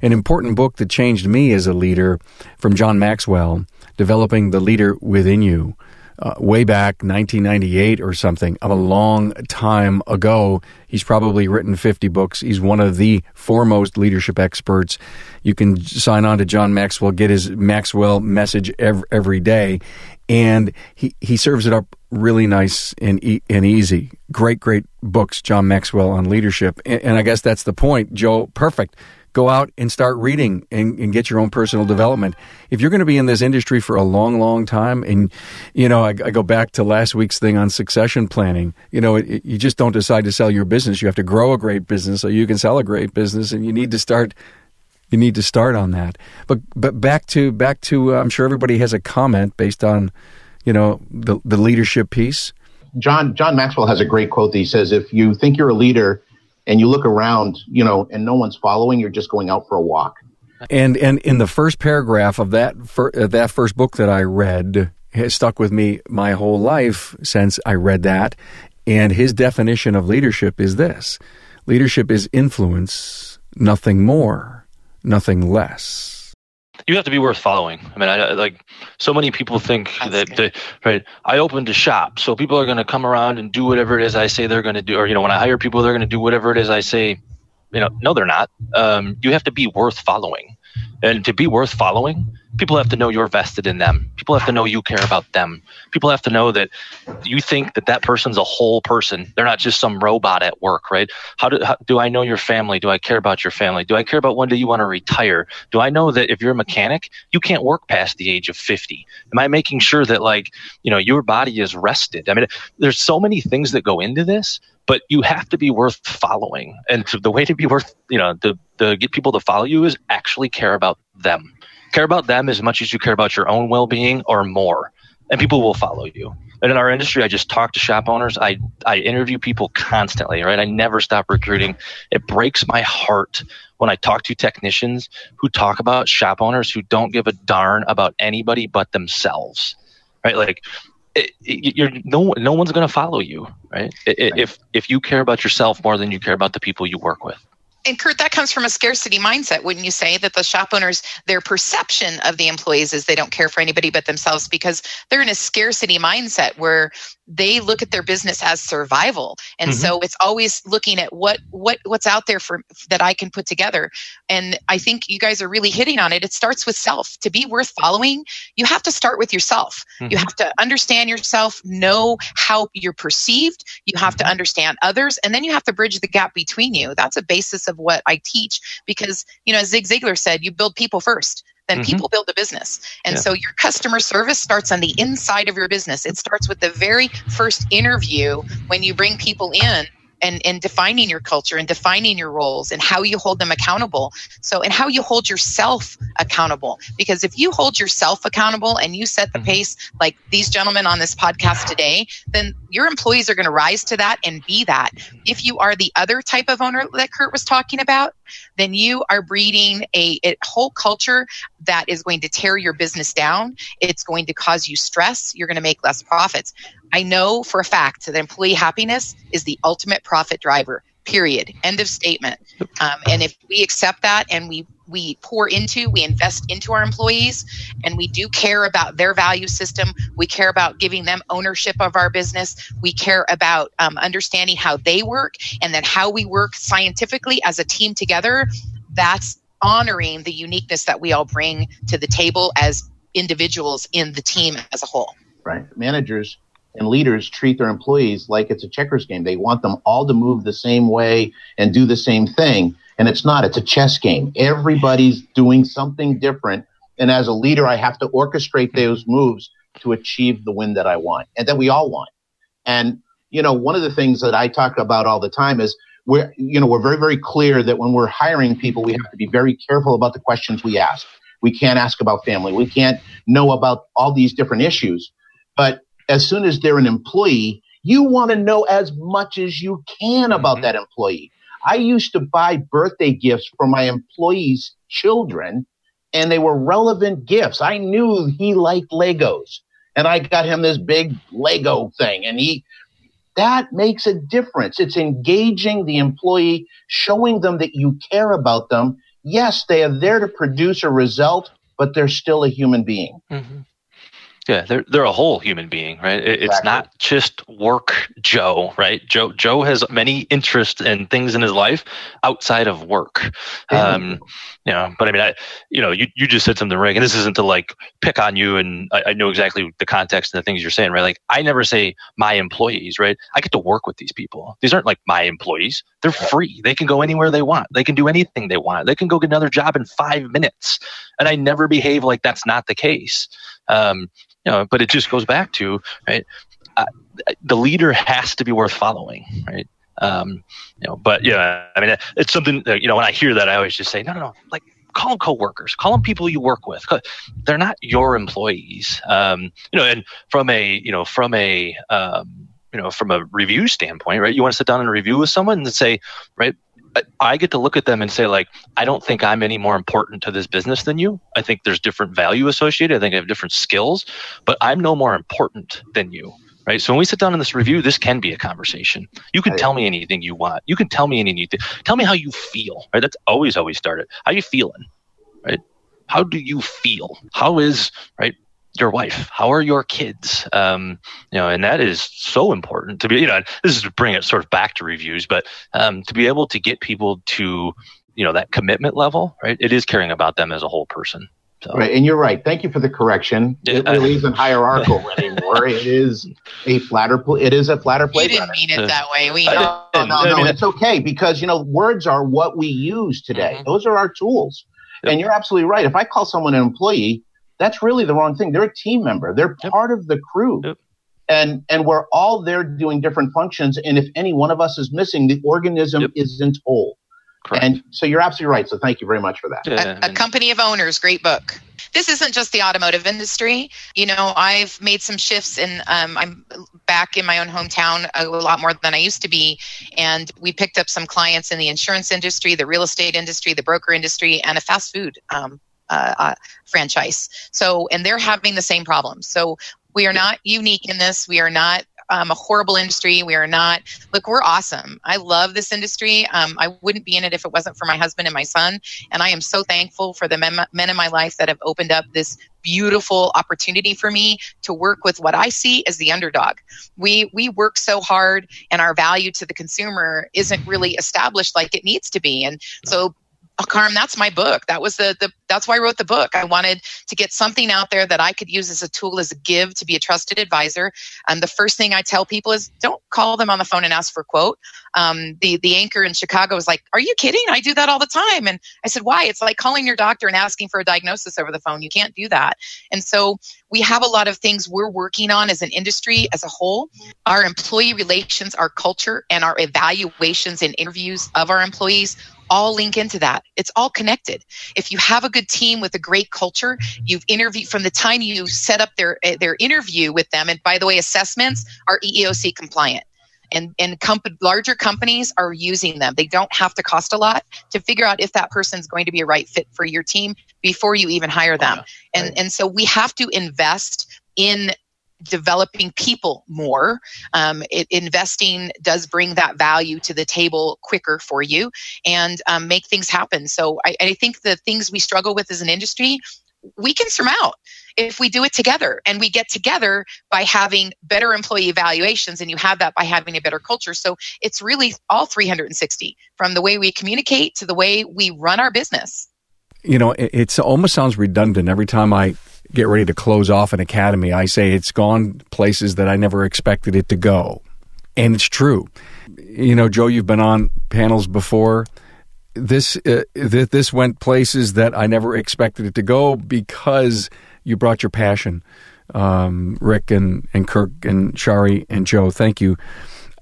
A: An important book that changed me as a leader from John Maxwell, Developing the Leader Within You uh, way back 1998 or something, of a long time ago. He's probably written 50 books. He's one of the foremost leadership experts. You can sign on to John Maxwell, get his Maxwell message every, every day, and he, he serves it up really nice and e- and easy. Great, great books, John Maxwell on leadership. And, and I guess that's the point, Joe. Perfect go out and start reading and, and, get your own personal development. If you're going to be in this industry for a long, long time, and you know, I, I go back to last week's thing on succession planning. You know, it, it, you just don't decide to sell your business. You have to grow a great business so you can sell a great business, and you need to start. You need to start on that. But but back to back to. Uh, I'm sure everybody has a comment based on, you know, the the leadership piece.
C: John John Maxwell has a great quote that he says, "If you think you're a leader." and you look around, you know, and no one's following, you're just going out for a walk.
A: And and in the first paragraph of that fir- uh, that first book that I read has stuck with me my whole life since I read that. And his definition of leadership is this: leadership is influence, nothing more, nothing less
B: you have to be worth following. I mean, I, like so many people think That's that, that, right. I opened a shop, so people are going to come around and do whatever it is I say they're going to do, or you know, when I hire people, they're going to do whatever it is I say. You know, no, they're not. Um, you have to be worth following. And to be worth following, people have to know you're vested in them. People have to know you care about them. People have to know that you think that that person's a whole person. They're not just some robot at work, right? How do, how, do I know your family? Do I care about your family? Do I care about when do you want to retire? Do I know that if you're a mechanic, you can't work past the age of 50? Am I making sure that like, you know, your body is rested? I mean, there's so many things that go into this but you have to be worth following. And the way to be worth, you know, to, to get people to follow you is actually care about them. Care about them as much as you care about your own well being or more. And people will follow you. And in our industry, I just talk to shop owners. I, I interview people constantly, right? I never stop recruiting. It breaks my heart when I talk to technicians who talk about shop owners who don't give a darn about anybody but themselves, right? Like it, you're no no one's going to follow you, right? right? If if you care about yourself more than you care about the people you work with
D: and Kurt, that comes from a scarcity mindset, wouldn't you say? That the shop owners, their perception of the employees is they don't care for anybody but themselves because they're in a scarcity mindset where they look at their business as survival. And mm-hmm. so it's always looking at what what what's out there for that i can put together. And i think you guys are really hitting on it. It starts with self. To be worth following you have to start with yourself. Mm-hmm. you have to understand yourself know how you're perceived. You have to mm-hmm. understand others. And then you have to bridge the gap between you. That's a basis of what i teach because you know as zig ziglar said you build people first then mm-hmm. people build a business. And yeah. so your customer service starts on the inside of your business. It starts with the very first interview when you bring people in and, and defining your culture and defining your roles and how you hold them accountable. So, and how you hold yourself accountable. Because if you hold yourself accountable and you set the mm-hmm. pace like these gentlemen on this podcast today, then your employees are going to rise to that and be that. If you are the other type of owner that Kurt was talking about, then you are breeding a, a whole culture that is going to tear your business down. It's going to cause you stress. You're going to make less profits. I know for a fact that employee happiness is the ultimate profit driver. Period. End of statement. Um, and if we accept that and we we pour into, we invest into our employees, and we do care about their value system. We care about giving them ownership of our business. We care about um, understanding how they work and then how we work scientifically as a team together. That's honoring the uniqueness that we all bring to the table as individuals in the team as a whole.
C: Right. Managers and leaders treat their employees like it's a checkers game. They want them all to move the same way and do the same thing. And it's not, it's a chess game. Everybody's doing something different. And as a leader, I have to orchestrate those moves to achieve the win that I want and that we all want. And, you know, one of the things that I talk about all the time is we're, you know, we're very, very clear that when we're hiring people, we have to be very careful about the questions we ask. We can't ask about family. We can't know about all these different issues. But as soon as they're an employee, you want to know as much as you can about mm-hmm. that employee. I used to buy birthday gifts for my employees' children, and they were relevant gifts. I knew he liked Legos, and I got him this big Lego thing, and he that makes a difference. It's engaging the employee, showing them that you care about them. Yes, they are there to produce a result, but they're still a human being.
B: Mm-hmm. Yeah, they're they're a whole human being, right? It, exactly. It's not just work Joe, right? Joe Joe has many interests and things in his life outside of work. Mm-hmm. Um, you know, but I mean, I, you know, you, you just said something, Rick, and this isn't to like pick on you, and I, I know exactly the context and the things you're saying, right? Like, I never say my employees, right? I get to work with these people. These aren't like my employees. They're free. They can go anywhere they want. They can do anything they want. They can go get another job in five minutes. And I never behave like that's not the case. Um, you know, but it just goes back to right. Uh, the leader has to be worth following, right? Um, you know, but yeah, I mean, it's something that, you know, when I hear that, I always just say, no, no, no, like call them coworkers, call them people you work with. They're not your employees. Um, you know, and from a, you know, from a, um, you know, from a review standpoint, right? You want to sit down and review with someone and say, right, I get to look at them and say, like, I don't think I'm any more important to this business than you. I think there's different value associated. I think I have different skills, but I'm no more important than you. Right. So when we sit down in this review, this can be a conversation. You can tell me anything you want. You can tell me anything. Tell me how you feel. Right. That's always, always started. How you feeling? Right. How do you feel? How is right your wife? How are your kids? Um, you know, and that is so important to be, you know, this is to bring it sort of back to reviews, but um, to be able to get people to, you know, that commitment level, right? It is caring about them as a whole person.
C: So. Right, and you're right. Thank you for the correction. It really isn't hierarchical anymore. It is a flatter. Pl- it is a flatter play.
D: You didn't mean it that way. We
C: no, no, no, no. It's okay because you know words are what we use today. Mm-hmm. Those are our tools. Yep. And you're absolutely right. If I call someone an employee, that's really the wrong thing. They're a team member. They're yep. part of the crew. Yep. And and we're all there doing different functions. And if any one of us is missing, the organism yep. isn't whole. Correct. And so you're absolutely right. So thank you very much for that.
D: Yeah, a, a company of owners, great book this isn't just the automotive industry. You know, I've made some shifts and um, I'm back in my own hometown a lot more than I used to be. And we picked up some clients in the insurance industry, the real estate industry, the broker industry, and a fast food um, uh, uh, franchise. So, and they're having the same problems. So, we are not unique in this. We are not um, a horrible industry. We are not. Look, we're awesome. I love this industry. Um, I wouldn't be in it if it wasn't for my husband and my son. And I am so thankful for the men, men in my life that have opened up this beautiful opportunity for me to work with what I see as the underdog. We we work so hard and our value to the consumer isn't really established like it needs to be. And so oh, Carm, that's my book. That was the, the that's why I wrote the book. I wanted to get something out there that I could use as a tool, as a give to be a trusted advisor. And the first thing I tell people is don't call them on the phone and ask for a quote. Um, the the anchor in Chicago was like, "Are you kidding? I do that all the time." And I said, "Why? It's like calling your doctor and asking for a diagnosis over the phone. You can't do that." And so we have a lot of things we're working on as an industry as a whole. Our employee relations, our culture, and our evaluations and interviews of our employees all link into that. It's all connected. If you have a good team with a great culture, you've interviewed from the time you set up their their interview with them. And by the way, assessments are EEOC compliant. And, and comp- larger companies are using them. They don't have to cost a lot to figure out if that person's going to be a right fit for your team before you even hire them. And, and so we have to invest in developing people more. Um, it, investing does bring that value to the table quicker for you and um, make things happen. So I, I think the things we struggle with as an industry, we can surmount if we do it together and we get together by having better employee evaluations and you have that by having a better culture so it's really all 360 from the way we communicate to the way we run our business
A: you know it, it's almost sounds redundant every time i get ready to close off an academy, I say it's gone places that I never expected it to go. And it's true. You know, Joe, you've been on panels before. This uh, th- this went places that I never expected it to go because you brought your passion um, Rick and, and Kirk and Shari and Joe. Thank you.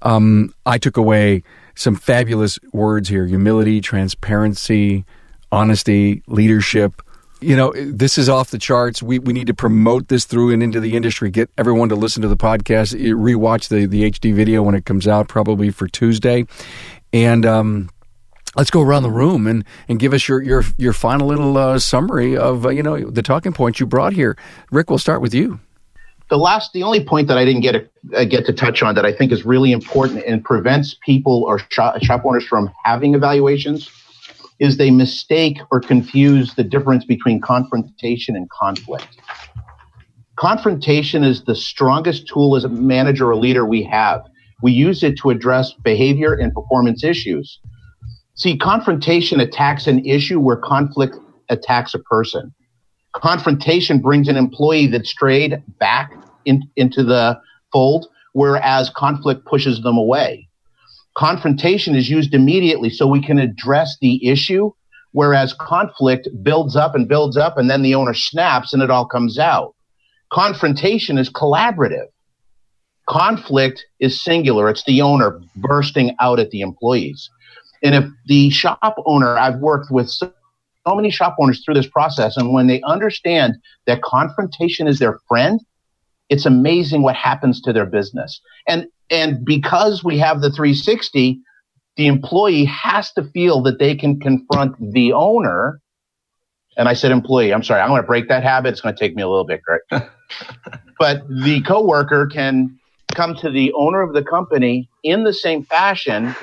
A: Um, I took away some fabulous words here humility, transparency, honesty, leadership. You know, this is off the charts. We, we need to promote this through and into the industry. Get everyone to listen to the podcast. Rewatch the, the HD video when it comes out, probably for Tuesday. And um, let's go around the room and, and give us your your, your final little uh, summary of uh, you know the talking points you brought here. Rick, we'll start with you.
C: The last, the only point that I didn't get a, uh, get to touch on that I think is really important and prevents people or shop, shop owners from having evaluations is they mistake or confuse the difference between confrontation and conflict. Confrontation is the strongest tool as a manager or leader we have. We use it to address behavior and performance issues. See, confrontation attacks an issue where conflict attacks a person. Confrontation brings an employee that strayed back in, into the fold, whereas conflict pushes them away confrontation is used immediately so we can address the issue, whereas conflict builds up and builds up and then the owner snaps and it all comes out. Confrontation is collaborative. Conflict is singular. It's the owner bursting out at the employees. And if the shop owner, I've worked with so, so many shop owners through this process, and when they understand that confrontation is their friend, it's amazing what happens to their business. And and because we have the 360, the employee has to feel that they can confront the owner. And I said employee, I'm sorry, I'm going to break that habit. It's going to take me a little bit, Greg. but the coworker can come to the owner of the company in the same fashion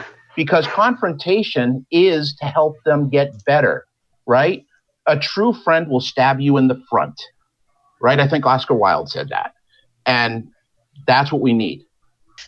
C: because confrontation is to help them get better, right? A true friend will stab you in the front, right? I think Oscar Wilde said that. And that's what we need.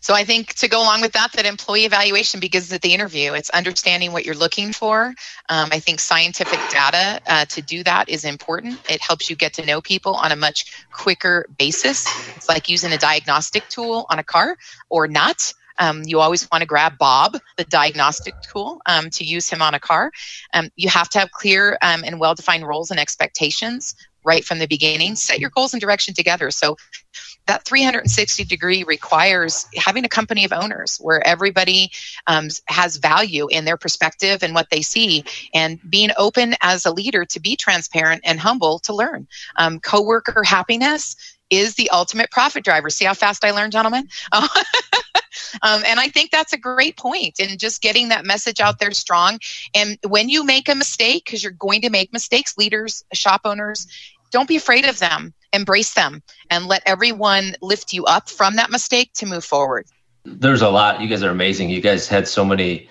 D: So I think to go along with that, that employee evaluation begins at the interview. It's understanding what you're looking for. Um, I think scientific data uh, to do that is important. It helps you get to know people on a much quicker basis. It's like using a diagnostic tool on a car or not. Um, you always want to grab Bob, the diagnostic tool, um, to use him on a car. Um, you have to have clear um, and well defined roles and expectations right from the beginning. Set your goals and direction together. So that 360 degree requires having a company of owners where everybody um, has value in their perspective and what they see and being open as a leader to be transparent and humble to learn um, coworker happiness is the ultimate profit driver see how fast i learned gentlemen um, and I think that's a great point in just getting that message out there strong. And when you make a mistake, because you're going to make mistakes, leaders, shop owners, don't be afraid of them embrace them and let everyone lift you up from that mistake to move forward.
E: There's a lot. You guys are amazing. You guys had so many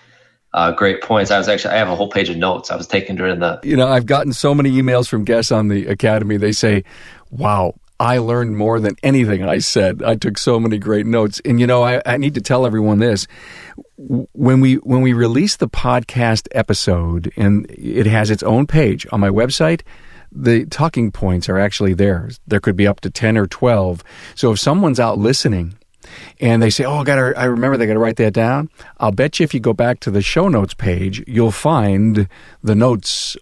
E: uh, great points. I was actually I have a whole page of notes I was taking during the.
A: You know, I've gotten so many emails from guests on the academy. They say, "Wow, I learned more than anything I said. I took so many great notes." And you know, I, I need to tell everyone this: when we when we release the podcast episode, and it has its own page on my website the talking points are actually there. There could be up to 10 or 12. So if someone's out listening and they say, Oh, I gotta, I remember they gotta write that down. I'll bet you if you go back to the show notes page, you'll find the notes,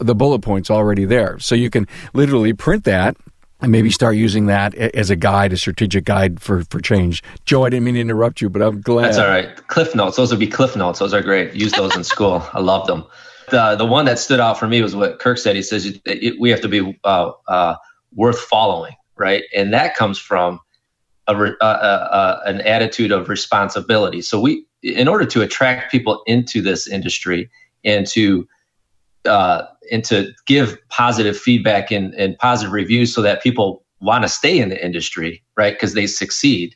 A: the bullet points already there. So you can literally print that and maybe start using that as a guide, a strategic guide for, for change. Joe, I didn't mean to interrupt you, but I'm glad.
E: That's all right. Cliff notes. Those would be cliff notes. Those are great. Use those in school. I love them. The the one that stood out for me was what Kirk said. He says it, it, we have to be uh, uh, worth following, right? And that comes from a, uh, uh, uh, an attitude of responsibility. So we, in order to attract people into this industry and to uh, and to give positive feedback and, and positive reviews so that people want to stay in the industry, right? Because they succeed.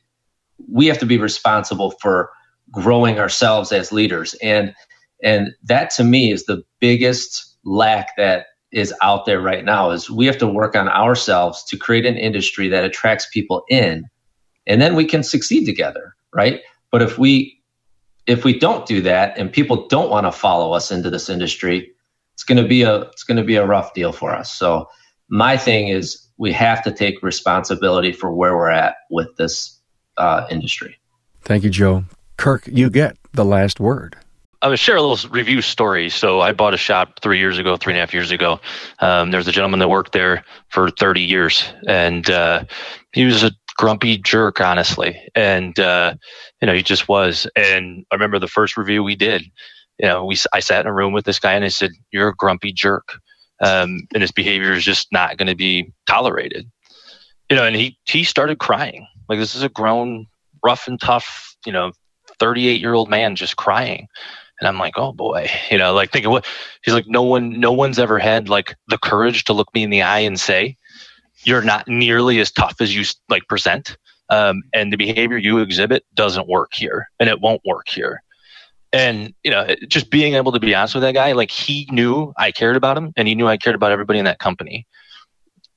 E: We have to be responsible for growing ourselves as leaders. And and that to me is the biggest lack that is out there right now is we have to work on ourselves to create an industry that attracts people in and then we can succeed together, right? But if we if we don't do that and people don't want to follow us into this industry, it's going to be a it's going to be a rough deal for us. So my thing is we have to take responsibility for where we're at with this uh, industry.
A: Thank you, Joe. Kirk, you get the last word.
B: I'm gonna share a little review story. So I bought a shop three years ago, three and a half years ago. Um, there's a gentleman that worked there for 30 years, and uh, he was a grumpy jerk, honestly. And uh, you know, he just was. And I remember the first review we did. You know, we I sat in a room with this guy, and I said, "You're a grumpy jerk." Um, and his behavior is just not going to be tolerated. You know, and he he started crying. Like this is a grown, rough and tough, you know, 38 year old man just crying. And I'm like, oh boy, you know, like thinking what he's like, no one, no one's ever had like the courage to look me in the eye and say, you're not nearly as tough as you like present. Um, and the behavior you exhibit doesn't work here and it won't work here. And, you know, just being able to be honest with that guy, like he knew I cared about him and he knew I cared about everybody in that company.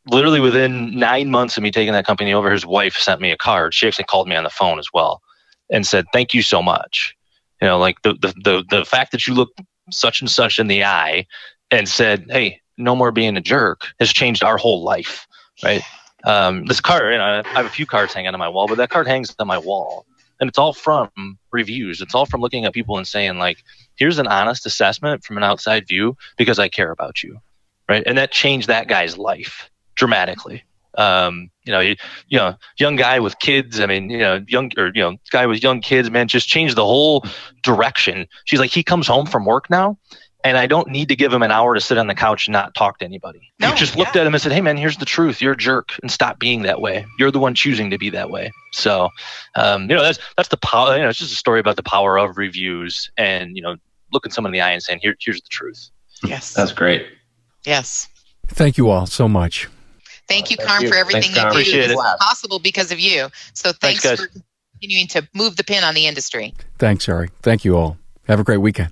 B: Literally within nine months of me taking that company over, his wife sent me a card. She actually called me on the phone as well and said, thank you so much. You know, like the, the, the, the fact that you look such and such in the eye and said, Hey, no more being a jerk has changed our whole life. Right. Um, this card, you know, I have a few cards hanging on my wall, but that card hangs on my wall and it's all from reviews. It's all from looking at people and saying like, here's an honest assessment from an outside view because I care about you. Right. And that changed that guy's life dramatically. Um, you know, you, you know, young guy with kids. I mean, you know, young or you know, guy with young kids, man, just changed the whole direction. She's like, he comes home from work now, and I don't need to give him an hour to sit on the couch and not talk to anybody. No, you just yeah. looked at him and said, "Hey, man, here's the truth. You're a jerk, and stop being that way. You're the one choosing to be that way." So, um, you know, that's that's the power. You know, it's just a story about the power of reviews, and you know, looking someone in the eye and saying, "Here, here's the truth."
D: Yes,
E: that's great.
D: Yes.
A: Thank you all so much.
D: Thank you, Carm, for everything thanks, you do. It's possible because of you. So thanks, thanks for continuing to move the pin on the industry.
A: Thanks, Ari. Thank you all. Have a great weekend.